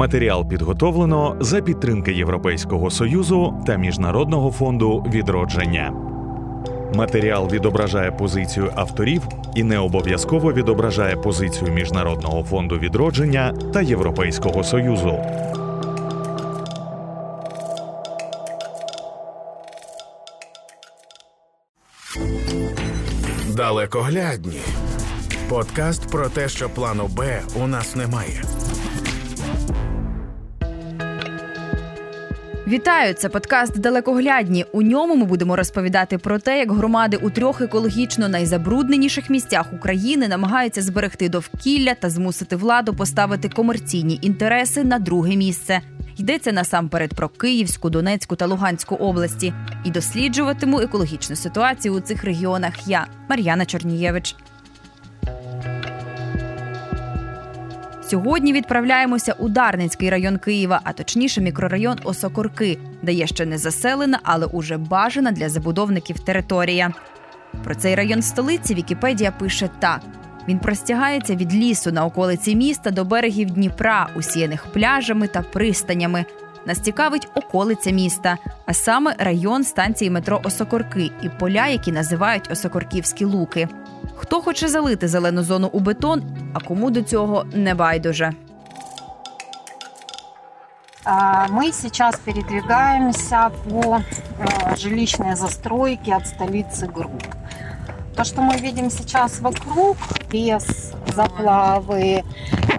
Матеріал підготовлено за підтримки Європейського союзу та Міжнародного фонду відродження. Матеріал відображає позицію авторів і не обов'язково відображає позицію Міжнародного фонду відродження та Європейського союзу. Далекоглядні. Подкаст про те, що плану Б у нас немає. Вітаю! Це подкаст Далекоглядні. У ньому ми будемо розповідати про те, як громади у трьох екологічно найзабрудненіших місцях України намагаються зберегти довкілля та змусити владу поставити комерційні інтереси на друге місце. Йдеться насамперед про Київську, Донецьку та Луганську області. І досліджуватиму екологічну ситуацію у цих регіонах. Я Мар'яна Чорнієвич. Сьогодні відправляємося у Дарницький район Києва, а точніше мікрорайон Осокорки, де є ще не заселена, але уже бажана для забудовників територія. Про цей район столиці Вікіпедія пише так: він простягається від лісу на околиці міста до берегів Дніпра, усіяних пляжами та пристанями. Нас цікавить околиця міста, а саме район станції метро Осокорки і поля, які називають Осокорківські луки. Хто хоче залити зелену зону у бетон, а кому до цього не байдуже. Мы сейчас передвигаемся по э, жилищной застройке от столицы групп. То, что мы видим сейчас вокруг, лес, заплавы,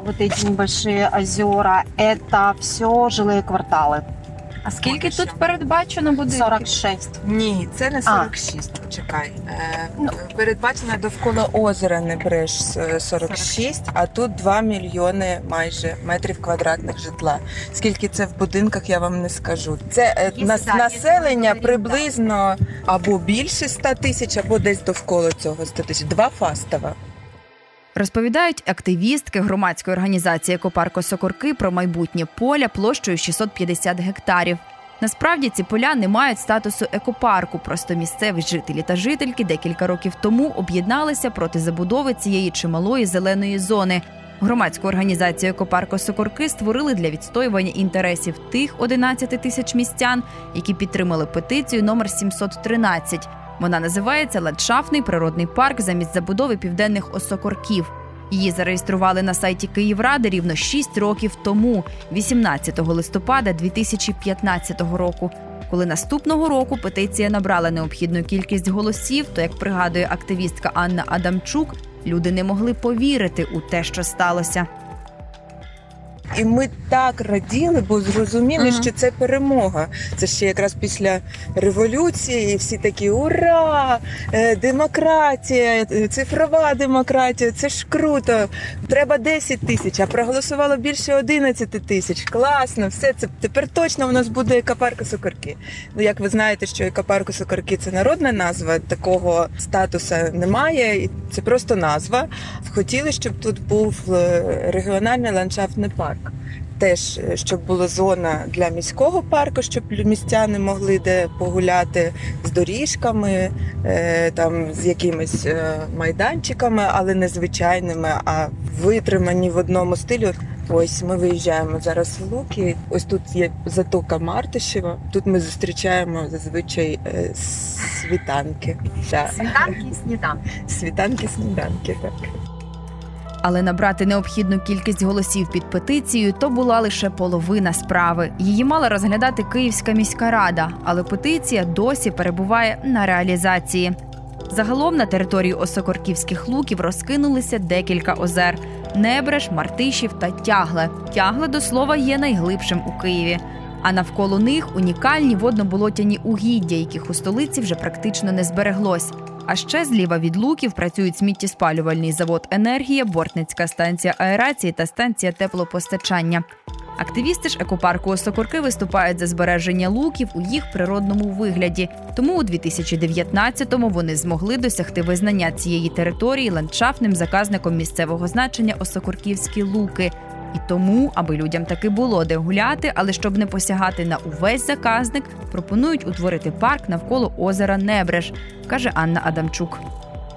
вот эти небольшие озера, это все жилые кварталы. А скільки тут передбачено буде? 46. Ні, це не 46. Чекай. Е, передбачено довкола озера Небреж е, 46, а тут 2 мільйони майже метрів квадратних житла. Скільки це в будинках, я вам не скажу. Це е, Є, нас, да, є населення орієнтовно. приблизно або більше 100 тисяч, або десь довкола цього 100 тисяч. Два фастова. Розповідають активістки громадської організації Екопарко Сокорки про майбутнє поля площею 650 гектарів. Насправді ці поля не мають статусу екопарку. Просто місцеві жителі та жительки декілька років тому об'єдналися проти забудови цієї чималої зеленої зони. Громадську організацію Екопарко Сокорки створили для відстоювання інтересів тих 11 тисяч містян, які підтримали петицію номер 713. Вона називається Ландшафтний природний парк замість забудови південних осокорків. Її зареєстрували на сайті Київради рівно 6 років тому, 18 листопада 2015 року. Коли наступного року петиція набрала необхідну кількість голосів, то як пригадує активістка Анна Адамчук, люди не могли повірити у те, що сталося. І ми так раділи, бо зрозуміли, Мгм. що це перемога. Це ще якраз після революції, і всі такі ура! е, Демократія, цифрова демократія, це ж круто. Треба 10 тисяч, а проголосувало більше 11 тисяч. Класно, все це тепер точно у нас буде екопарк Сокорки. Ну як ви знаєте, що екопарк Сокорки це народна назва, такого статусу немає, і це просто назва. Хотіли, щоб тут був е, регіональний ландшафтний парк. Теж е, щоб була зона для міського парку, щоб містяни могли де погуляти з доріжками, е, там з якимись е, майданчиками, але не звичайними, а витримані в одному стилі. Ось ми виїжджаємо зараз в Луки. Ось тут є затока Мартишева. Тут ми зустрічаємо зазвичай світанки. Світанки і сніданки. Світанки, сніданки, так. Але набрати необхідну кількість голосів під петицією то була лише половина справи. Її мала розглядати Київська міська рада, але петиція досі перебуває на реалізації. Загалом на території Осокорківських луків розкинулися декілька озер: Небреж, Мартишів та Тягле. Тягле, до слова, є найглибшим у Києві. А навколо них унікальні водноболотяні угіддя, яких у столиці вже практично не збереглось. А ще зліва від луків працюють сміттєспалювальний завод Енергія, бортницька станція аерації та станція теплопостачання. Активісти ж екопарку Осокорки виступають за збереження луків у їх природному вигляді. Тому у 2019-му вони змогли досягти визнання цієї території ландшафтним заказником місцевого значення Осокорківські луки. І тому, аби людям таки було де гуляти, але щоб не посягати на увесь заказник, пропонують утворити парк навколо озера Небреж, каже Анна Адамчук.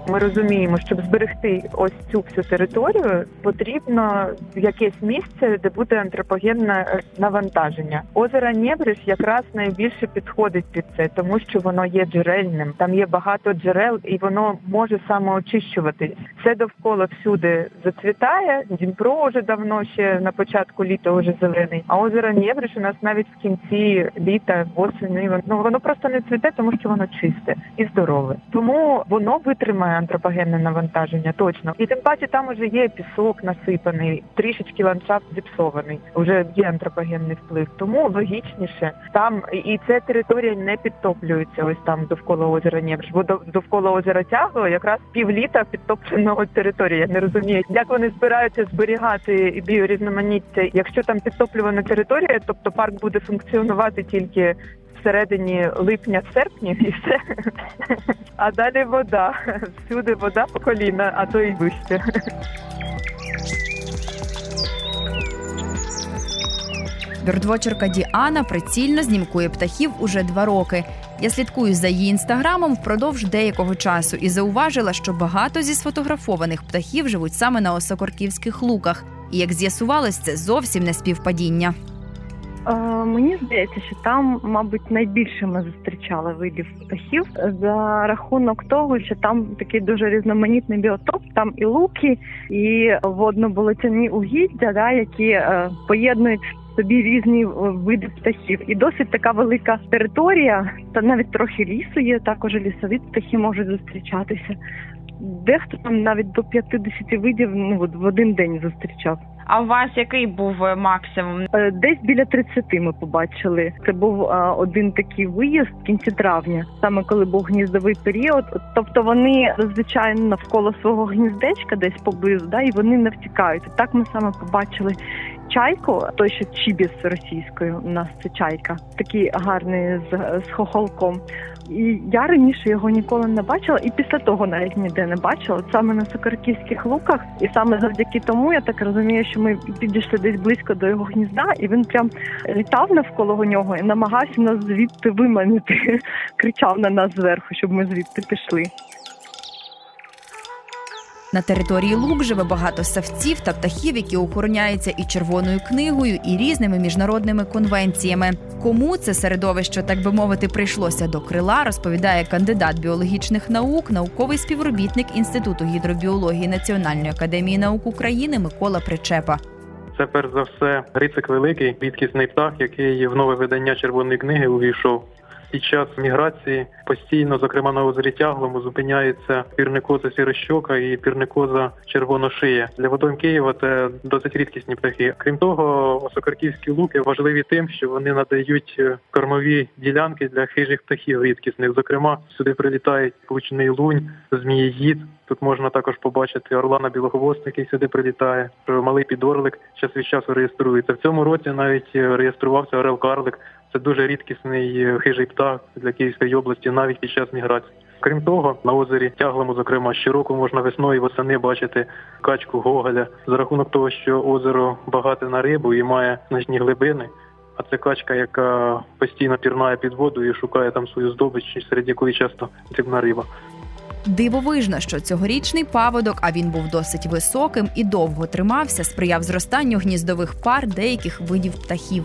Ми розуміємо, щоб зберегти ось цю всю територію, потрібно якесь місце, де буде антропогенне е, навантаження. Озеро Нєбриш якраз найбільше підходить під це, тому що воно є джерельним. Там є багато джерел, і воно може самоочищуватись. Все довкола всюди зацвітає. Дніпро вже давно ще на початку літа вже зелений. А озеро Нєбриш у нас навіть в кінці літа, восени, ну воно просто не цвіте, тому що воно чисте і здорове. Тому воно витримає антропогенне навантаження точно. І тим паче там уже є пісок насипаний, трішечки ландшафт зіпсований. Вже є антропогенний вплив. Тому логічніше там і ця територія не підтоплюється. Ось там довкола озера Нєбриш. Бо до- довкола озера Тягло якраз півліта підтопленого територія. Я не розумію, як вони збираються зберігати біорізноманіття, якщо там підтоплювана територія, тобто парк буде функціонувати тільки всередині липня-серпня і все. А далі вода. Всюди вода по коліна, а то і вище. Бірдвочерка Діана прицільно знімкує птахів уже два роки. Я слідкую за її інстаграмом впродовж деякого часу і зауважила, що багато зі сфотографованих птахів живуть саме на осокорківських луках. І як з'ясувалось, це зовсім не співпадіння. Е, Мені здається, що там, мабуть, найбільше ми зустрічали видів птахів за рахунок того, що там такий дуже різноманітний біотоп, там і луки, і водно-болотяні угіддя, да, які е, поєднують собі різні е, види птахів. І досить така велика територія, та навіть трохи лісу є, також лісові птахи можуть зустрічатися. Дехто там навіть до 50 видів ну, в один день зустрічав. А у вас який був е, максимум? Е, Десь біля 30 ми побачили. Це був е, один такий виїзд в кінці травня, саме коли був гніздовий період. Тобто вони зазвичай навколо свого гніздечка десь поблизу, да, і вони не втікають. Так ми саме побачили чайку, той, що чібіс російською. У нас це чайка, такий гарний з, з хохолком. І я раніше його ніколи не бачила, і після того навіть ніде не бачила. Саме на Сокарківських луках, і саме завдяки тому я так розумію, що ми підійшли десь близько до його гнізда, і він прям літав навколо нього і намагався нас звідти виманити, кричав на нас зверху, щоб ми звідти пішли. На території лук живе багато савців та птахів, які охороняються і червоною книгою, і різними міжнародними конвенціями. Кому це середовище, так би мовити, прийшлося до крила, розповідає кандидат біологічних наук, науковий співробітник Інституту гідробіології Національної академії наук України Микола Причепа. Це перш за все Грицик великий, рідкісний птах, який в нове видання червоної книги увійшов. Під час міграції постійно, зокрема на озері Тяглому, зупиняється пірникоза сірощока і пірникоза червоношия. Для водойм Києва це досить рідкісні птахи. Крім того, осокарківські луки важливі тим, що вони надають е, кормові ділянки для хижих птахів рідкісних. Зокрема, сюди прилітають плучний лунь, змієїд. Тут можна також побачити орлана білохвост, який сюди прилітає. Малий підорлик час від часу реєструється. В цьому році навіть е, реєструвався орел карлик. Це дуже рідкісний е, хижий птах для Київської області навіть під час міграції. Крім того, на озері Тяглому, зокрема, щороку можна весною і восени бачити качку Гоголя за рахунок того, що озеро багате на рибу і має значні глибини. А це качка, яка постійно пірнає під воду і шукає там свою здобич, серед якої часто дрібна риба. Дивовижно, що цьогорічний паводок, а він був досить високим і довго тримався, сприяв зростанню гніздових пар деяких видів птахів.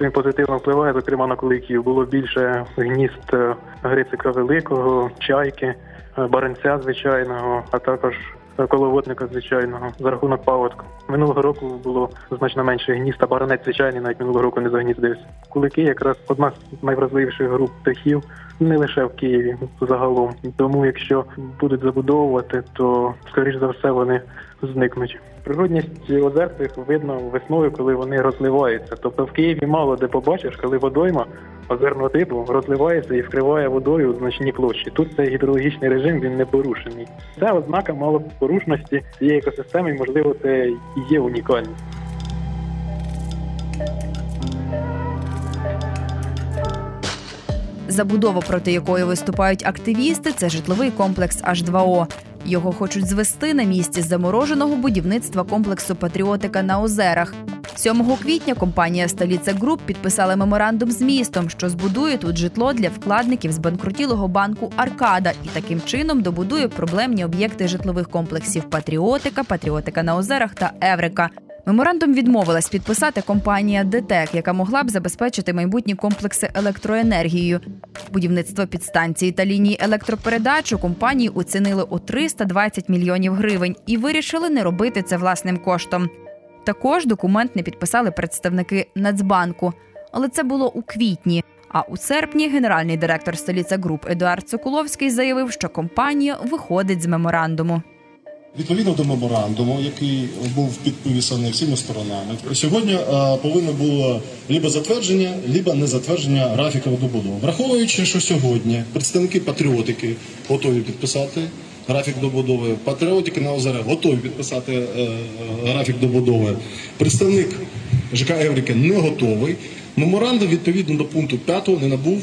Він позитивно впливає, зокрема на куликів. Було більше гнізд е, грицика великого, чайки, е, баренця звичайного, а також коловодника звичайного за рахунок паводку. Минулого року було значно менше гнізд, а баранець звичайний навіть минулого року не загніздився. Кулики якраз одна з найвразливіших груп птахів. Не лише в Києві загалом, тому якщо будуть забудовувати, то скоріш за все вони зникнуть. Природність озер цих видно весною, коли вони розливаються. Тобто в Києві мало де побачиш, коли водойма озерного типу розливається і вкриває водою значні площі. Тут цей гідрологічний режим він не порушений. Це ознака малопорушності цієї екосистеми, можливо це і є унікальність. Забудова, проти якої виступають активісти, це житловий комплекс H2O. Його хочуть звести на місці замороженого будівництва комплексу Патріотика на озерах. 7 квітня компанія Століця Груп підписала меморандум з містом, що збудує тут житло для вкладників з банкрутілого банку Аркада і таким чином добудує проблемні об'єкти житлових комплексів Патріотика, Патріотика на озерах та Еврика. Меморандум відмовилась підписати компанія ДТЕК, яка могла б забезпечити майбутні комплекси електроенергією. Будівництво підстанції та лінії електропередач у компанії оцінили у 320 мільйонів гривень і вирішили не робити це власним коштом. Також документ не підписали представники Нацбанку, але це було у квітні. А у серпні генеральний директор століця груп Едуард Соколовський заявив, що компанія виходить з меморандуму. Відповідно до меморандуму, який був підписаний всіма сторонами, сьогодні е, повинно було либо затвердження, либо не затвердження графіка добудови. Враховуючи, що сьогодні представники патріотики готові підписати графік добудови, патріотики на озера готові підписати е, графік добудови. Представник ЖК Еврики не готовий. Меморандум відповідно до пункту 5 не набув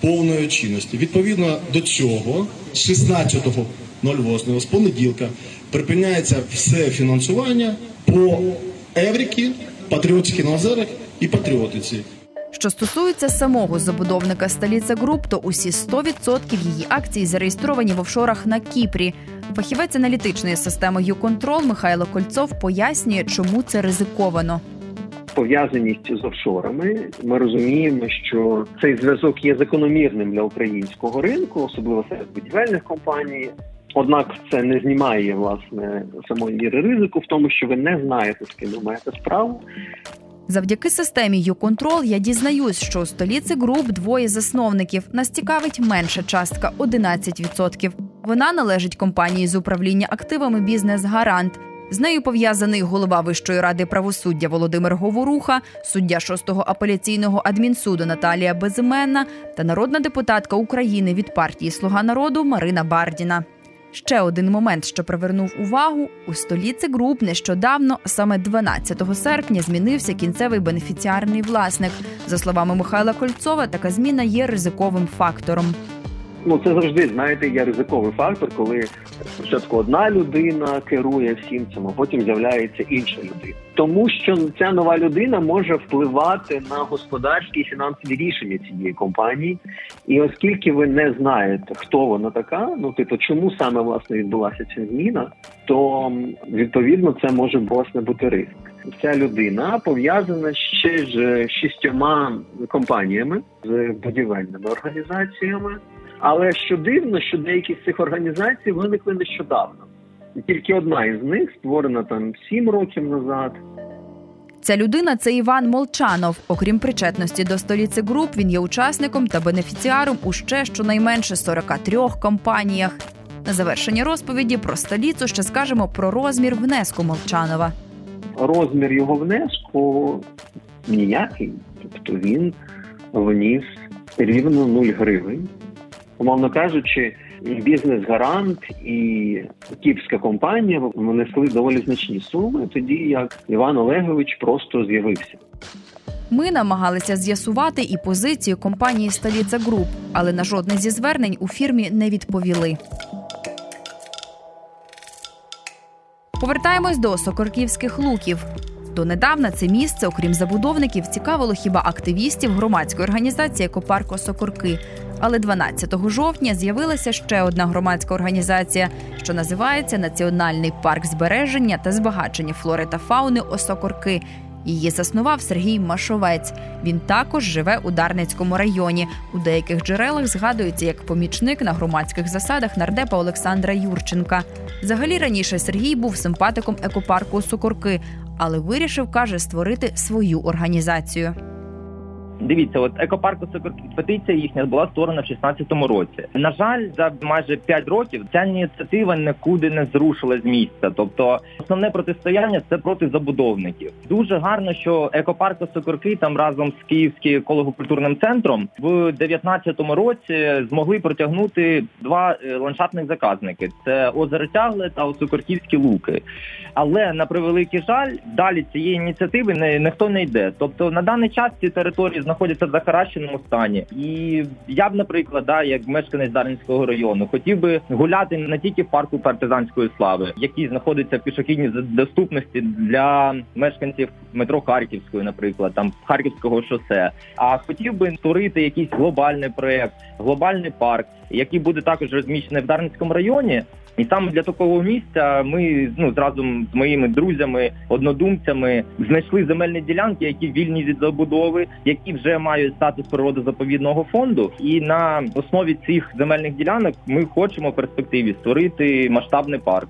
повної чинності. Відповідно до цього, 16-го 08 з понеділка припиняється все фінансування по евріки, Патріотські назерах і патріотиці. Що стосується самого забудовника Століця груп, то усі 100% її акцій зареєстровані в офшорах на Кіпрі. Фахівець аналітичної системи «Юконтрол» Михайло Кольцов пояснює, чому це ризиковано. Пов'язаність з офшорами, ми розуміємо, що цей зв'язок є закономірним для українського ринку, особливо серед будівельних компаній. Однак це не знімає власне самої міри ризику в тому, що ви не знаєте, з ким ви маєте справу. Завдяки системі «Юконтрол» я дізнаюсь, що у століці груп двоє засновників. Нас цікавить менша частка 11%. Вона належить компанії з управління активами бізнес Гарант. З нею пов'язаний голова Вищої ради правосуддя Володимир Говоруха, суддя 6-го апеляційного адмінсуду Наталія Безіменна та народна депутатка України від партії Слуга народу Марина Бардіна. Ще один момент, що привернув увагу у століці груп нещодавно, саме 12 серпня, змінився кінцевий бенефіціарний власник. За словами Михайла Кольцова, така зміна є ризиковим фактором. Ну це завжди знаєте, є ризиковий фактор, коли спочатку одна людина керує всім цим, а потім з'являється інша людина. Тому що ця нова людина може впливати на господарські і фінансові рішення цієї компанії. І оскільки ви не знаєте, хто вона така, ну типу, чому саме власне відбулася ця зміна, то відповідно це може власне бути ризик. Ця людина пов'язана ще з шістьома компаніями з будівельними організаціями. Але що дивно, що деякі з цих організацій виникли нещодавно. І Тільки одна із них створена там сім років назад. Ця людина це Іван Молчанов. Окрім причетності до століці груп, він є учасником та бенефіціаром у ще щонайменше 43 компаніях. На завершення розповіді про століцю ще скажемо про розмір внеску Молчанова. Розмір його внеску ніякий. Тобто він вніс рівно 0 гривень. Умовно кажучи, бізнес-гарант і кіпська компанія внесли доволі значні суми, тоді як Іван Олегович просто з'явився. Ми намагалися з'ясувати і позицію компанії Століця Груп, але на жодне зі звернень у фірмі не відповіли. Повертаємось до Сокорківських луків. Донедавна це місце, окрім забудовників, цікавило хіба активістів громадської організації Екопарк Осокорки. Але 12 жовтня з'явилася ще одна громадська організація, що називається Національний парк збереження та збагачення флори та фауни Осокорки. Її заснував Сергій Машовець. Він також живе у Дарницькому районі. У деяких джерелах згадується як помічник на громадських засадах нардепа Олександра Юрченка. Взагалі раніше Сергій був симпатиком екопарку Сокорки, але вирішив, каже, створити свою організацію. Дивіться, от екопарк Осокорки, петиція їхня була створена в 16-му році. На жаль, за майже 5 років ця ініціатива нікуди не зрушила з місця. Тобто, основне протистояння це проти забудовників. Дуже гарно, що екопарк Осокорки там разом з Київським еколого-культурним центром в 19-му році змогли протягнути два е, ландшафтних заказники: це озеро Тягле та Осокорківські луки. Але на превеликий жаль, далі цієї ініціативи не ніхто не йде. Тобто на даний час ці території знаходяться в захаращеному стані. І я б, наприклад, да, як мешканець Дарницького району, хотів би гуляти не тільки в парку партизанської слави, який знаходиться в пішохідній доступності для мешканців метро Харківської, наприклад, там Харківського шосе. А хотів би створити якийсь глобальний проект, глобальний парк, який буде також розміщений в Дарницькому районі. І саме для такого місця ми ну зразу з моїми друзями, однодумцями знайшли земельні ділянки, які вільні від забудови, які вже мають статус природозаповідного фонду. І на основі цих земельних ділянок ми хочемо в перспективі створити масштабний парк.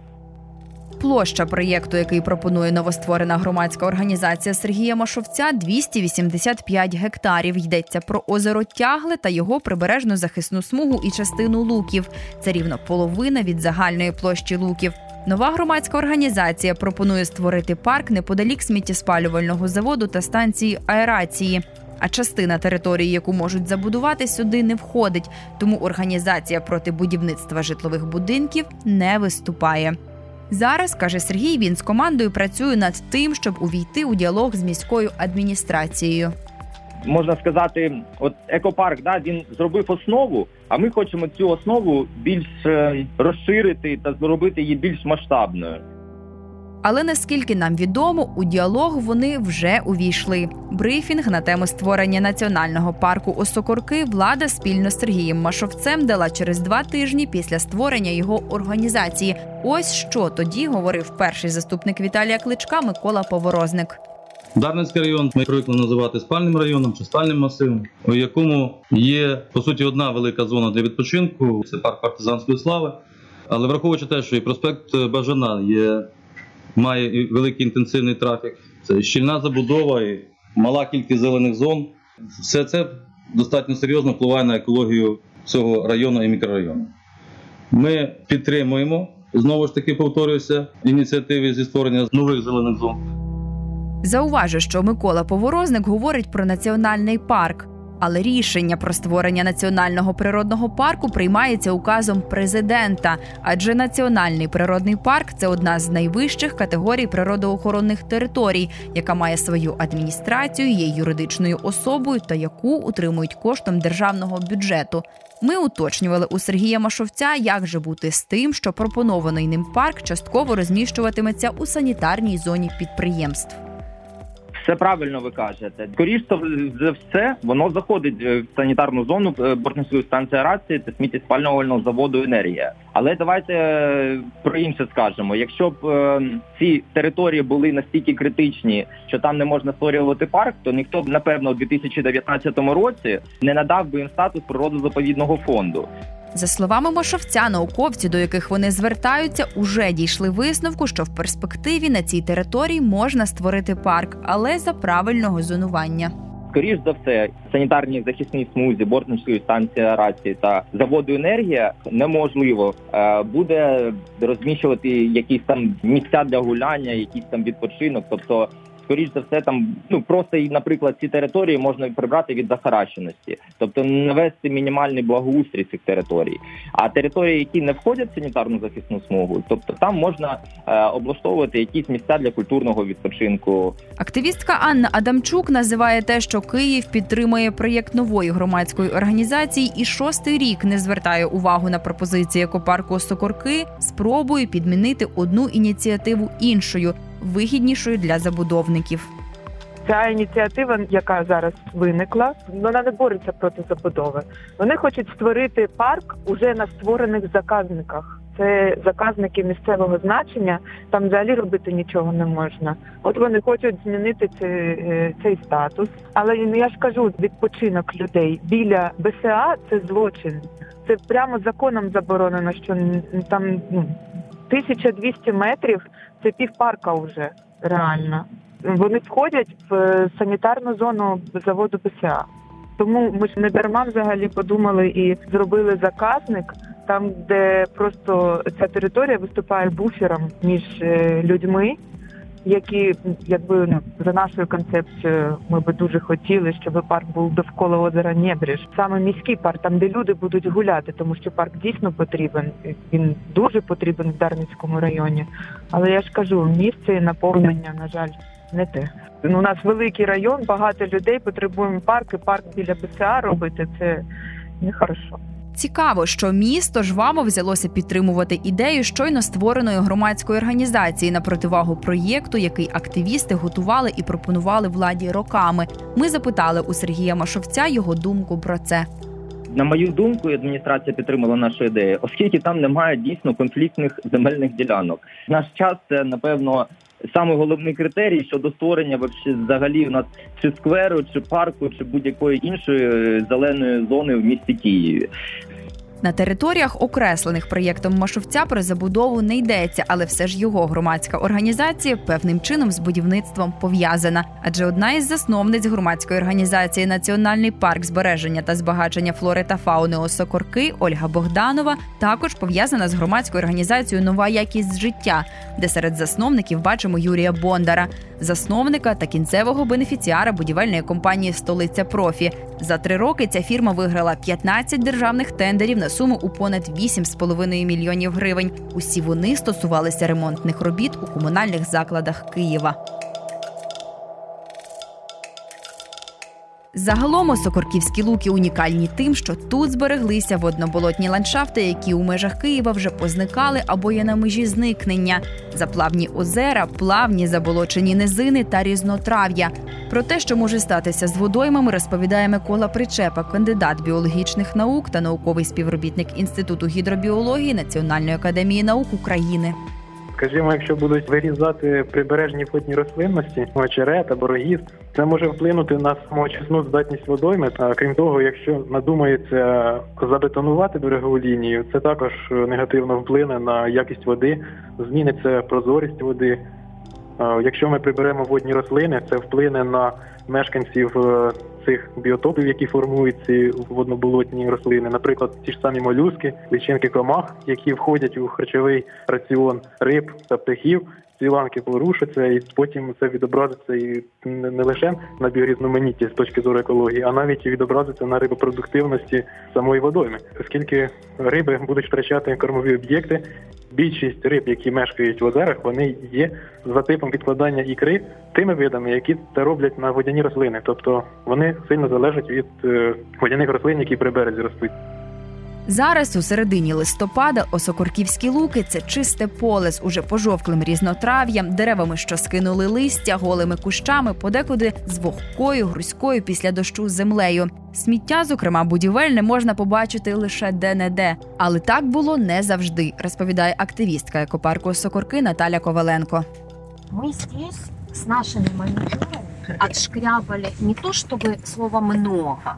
Площа проєкту, який пропонує новостворена громадська організація Сергія Машовця, 285 гектарів. Йдеться про озеро Тягле та його прибережну захисну смугу і частину луків. Це рівно половина від загальної площі луків. Нова громадська організація пропонує створити парк неподалік сміттєспалювального заводу та станції аерації. А частина території, яку можуть забудувати, сюди не входить. Тому організація проти будівництва житлових будинків не виступає. Зараз каже Сергій, він з командою працює над тим, щоб увійти у діалог з міською адміністрацією. Можна сказати, от екопарк да він зробив основу. А ми хочемо цю основу більш е, розширити та зробити її більш масштабною. Але наскільки нам відомо, у діалог вони вже увійшли. Брифінг на тему створення національного парку Осокорки влада спільно з Сергієм Машовцем дала через два тижні після створення його організації. Ось що тоді говорив перший заступник Віталія Кличка Микола Поворозник. Дарницький район ми привикли називати спальним районом чи спальним масивом, у якому є по суті одна велика зона для відпочинку це парк партизанської слави. Але враховуючи те, що і проспект Бажана є має великий інтенсивний трафік. Це щільна забудова і мала кількість зелених зон. Все це достатньо серйозно впливає на екологію цього району і мікрорайону. Ми підтримуємо знову ж таки повторююся ініціативи зі створення нових зелених зон. Зауважу, що Микола Поворозник говорить про національний парк. Але рішення про створення національного природного парку приймається указом президента, адже національний природний парк це одна з найвищих категорій природоохоронних територій, яка має свою адміністрацію, є юридичною особою та яку утримують коштом державного бюджету. Ми уточнювали у Сергія Машовця, як же бути з тим, що пропонований ним парк частково розміщуватиметься у санітарній зоні підприємств. Все правильно ви кажете. Скоріше за все, воно заходить в санітарну зону Бортницької станції рації та сміттєспального заводу енергія. Але давайте е, про інше скажемо. Якщо б е, ці території були настільки критичні, що там не можна створювати парк, то ніхто б напевно у 2019 році не надав би їм статус природозаповідного фонду. За словами Машовця, науковці, до яких вони звертаються, уже дійшли висновку, що в перспективі на цій території можна створити парк, але за правильного зонування. Скоріш за все, санітарні захисні смузі, бортницької станції аерації та заводу енергія неможливо е, буде розміщувати якісь там місця для гуляння, якийсь там відпочинок, тобто. Скоріше за все, там ну просто і, наприклад, ці території можна прибрати від захаращеності, тобто навести мінімальний благоустрій цих територій. А території, які не входять в санітарну захисну смугу, тобто там можна е, облаштовувати якісь місця для культурного відпочинку. Активістка Анна Адамчук називає те, що Київ підтримує проєкт нової громадської організації, і шостий рік не звертає увагу на пропозиції екопарку Сокорки, спробує підмінити одну ініціативу іншою вигіднішою для забудовників. Ця ініціатива, яка зараз виникла, вона не бореться проти забудови. Вони хочуть створити парк уже на створених заказниках. Це заказники місцевого значення, там взагалі робити нічого не можна. От вони хочуть змінити цей, цей статус. Але я ж кажу, відпочинок людей біля БСА це злочин. Це прямо законом заборонено, що там ну, 1200 метрів це півпарка вже реально. Вони входять в санітарну зону заводу ПСА. Тому ми ж не дарма взагалі подумали і зробили заказник там, де просто ця територія виступає буфером між людьми, які якби ну, за нашою концепцією ми би дуже хотіли, щоб парк був довкола озера Небріж. Саме міський парк, там де люди будуть гуляти, тому що парк дійсно потрібен. Він дуже потрібен в Дарницькому районі. Але я ж кажу, місце і наповнення, на жаль, не те. Ну, у нас великий район, багато людей, потребуємо парки, парк біля БЦА робити це нехорошо. Цікаво, що місто жваво взялося підтримувати ідею щойно створеної громадської організації на противагу проєкту, який активісти готували і пропонували владі роками. Ми запитали у Сергія Машовця його думку про це. На мою думку, адміністрація підтримала нашу ідею, оскільки там немає дійсно конфліктних земельних ділянок. Наш час це напевно саме головний критерій щодо створення взагалі у нас чи скверу, чи парку, чи будь-якої іншої е, зеленої зони в місті Києві. На територіях, окреслених проєктом Машовця, про забудову не йдеться, але все ж його громадська організація певним чином з будівництвом пов'язана. Адже одна із засновниць громадської організації Національний парк збереження та збагачення флори та фауни Осокорки Ольга Богданова також пов'язана з громадською організацією Нова якість життя, де серед засновників бачимо Юрія Бондара, засновника та кінцевого бенефіціара будівельної компанії Столиця Профі. За три роки ця фірма виграла 15 державних тендерів на суму у понад 8,5 мільйонів гривень. Усі вони стосувалися ремонтних робіт у комунальних закладах Києва. Загалом Осокорківські луки унікальні тим, що тут збереглися водноболотні ландшафти, які у межах Києва вже позникали або є на межі зникнення. Заплавні озера, плавні заболочені низини та різнотрав'я. Про те, що може статися з водоймами, розповідає Микола Причепа, кандидат біологічних наук та науковий співробітник Інституту гідробіології Національної академії наук України. Скажімо, якщо будуть вирізати прибережні водні рослинності, очерет або рогіз, це може вплинути на самоочисну здатність водойми. А крім того, якщо надумається забетонувати берегову лінію, це також негативно вплине на якість води, зміниться прозорість води. А Якщо ми приберемо водні рослини, це вплине на мешканців е, цих біотопів, які формують ці водноболотні рослини, наприклад, ті ж самі молюски, личинки комах, які входять у харчовий раціон риб та птахів. Ці ланки порушаться, і потім це відобразиться і не лише на біорізноманітті з точки зору екології, а навіть і відобразиться на рибопродуктивності самої водойми, оскільки риби будуть втрачати кормові об'єкти. Більшість риб, які мешкають в озерах, вони є за типом відкладання ікри тими видами, які це роблять на водяні рослини, тобто вони сильно залежать від е, водяних рослин, які при березі ростуть. Зараз у середині листопада Осокорківські луки це чисте поле з уже пожовклим різнотрав'ям, деревами, що скинули листя, голими кущами, подекуди з вогкою, грузькою після дощу землею. Сміття, зокрема будівельне, можна побачити лише де-не-де. Але так було не завжди, розповідає активістка екопарку Осокорки Наталя Коваленко. Мы здесь с нашими мониторами отшкрябали не то чтобы слово много,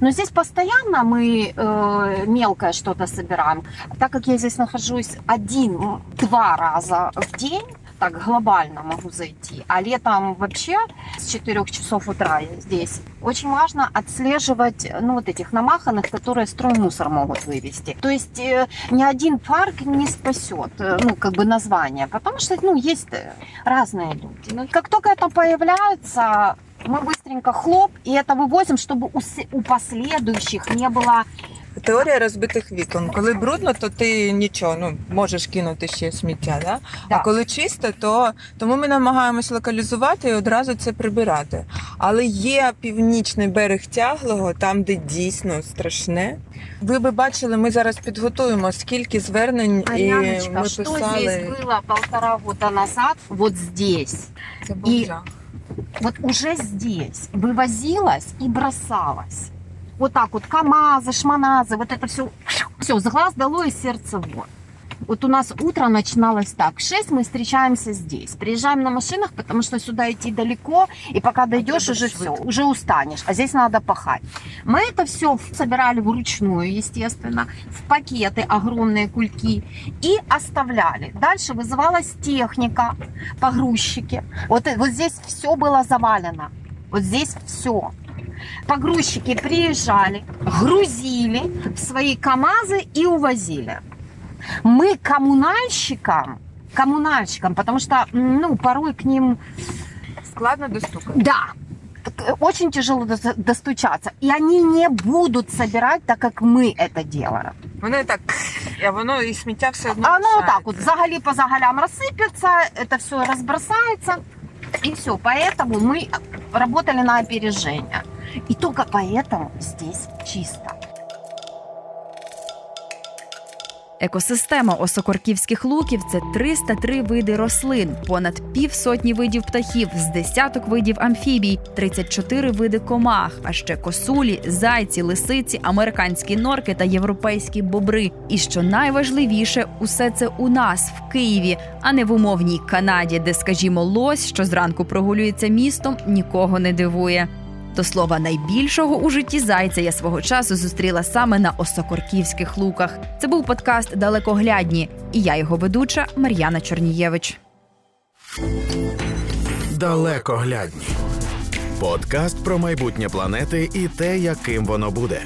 но здесь постоянно мы э, мелкое что-то собираем. Так как я здесь нахожусь один-два раза в день, так глобально могу зайти, а летом вообще с 4 часов утра я здесь. Очень важно отслеживать ну, вот этих намаханных, которые строймусор могут вывести. То есть э, ни один парк не спасет, э, ну, как бы название, потому что, ну, есть э, разные люди. Но как только это появляется, мы быстренько хлоп, и это вывозим, чтобы у, с- у последующих не было Теорія розбитих вікон. Коли брудно, то ти нічого, ну можеш кинути ще сміття, да? Да. а коли чисто, то тому ми намагаємось локалізувати і одразу це прибирати. Але є північний берег тяглого, там, де дійсно страшне. Ви би бачили, ми зараз підготуємо скільки звернень, і Аряночка, ми что писали. здесь было полтора года назад, вот здесь, Це був І- жах. вот уже здесь вывозилось и бросалось. Вот так вот КАМАЗы, ШМАНАЗы, вот это все, все, с глаз дало и сердце вон. Вот у нас утро начиналось так. В 6 мы встречаемся здесь. Приезжаем на машинах, потому что сюда идти далеко, и пока дойдешь, надо уже все, уже устанешь. А здесь надо пахать. Мы это все собирали вручную, естественно, в пакеты огромные кульки и оставляли. Дальше вызывалась техника, погрузчики. Вот, э- вот здесь все было завалено. Вот здесь все. Погрузчики приезжали, грузили в свои КАМАЗы и увозили. Мы коммунальщикам, коммунальщикам, потому что, м, ну, порой к ним Складно достукати. да, так, очень тяжело дос- достучаться. И они не будут собирать, так как мы это делаем. Воно так, а воно і сміття все одно. А оно вот лишається. так вот, заголи по заголям рассыпется, это все разбросается. И все. Поэтому мы работали на опережение. И только поэтому здесь чисто. Екосистема осокорківських луків це 303 види рослин, понад півсотні видів птахів, з десяток видів амфібій, 34 види комах, а ще косулі, зайці, лисиці, американські норки та європейські бобри. І що найважливіше, усе це у нас в Києві, а не в умовній Канаді, де, скажімо, лось, що зранку прогулюється містом, нікого не дивує. До слова, найбільшого у житті зайця я свого часу зустріла саме на осокорківських луках. Це був подкаст Далекоглядні, і я його ведуча Мар'яна Чорнієвич. Далекоглядні. Подкаст про майбутнє планети і те, яким воно буде.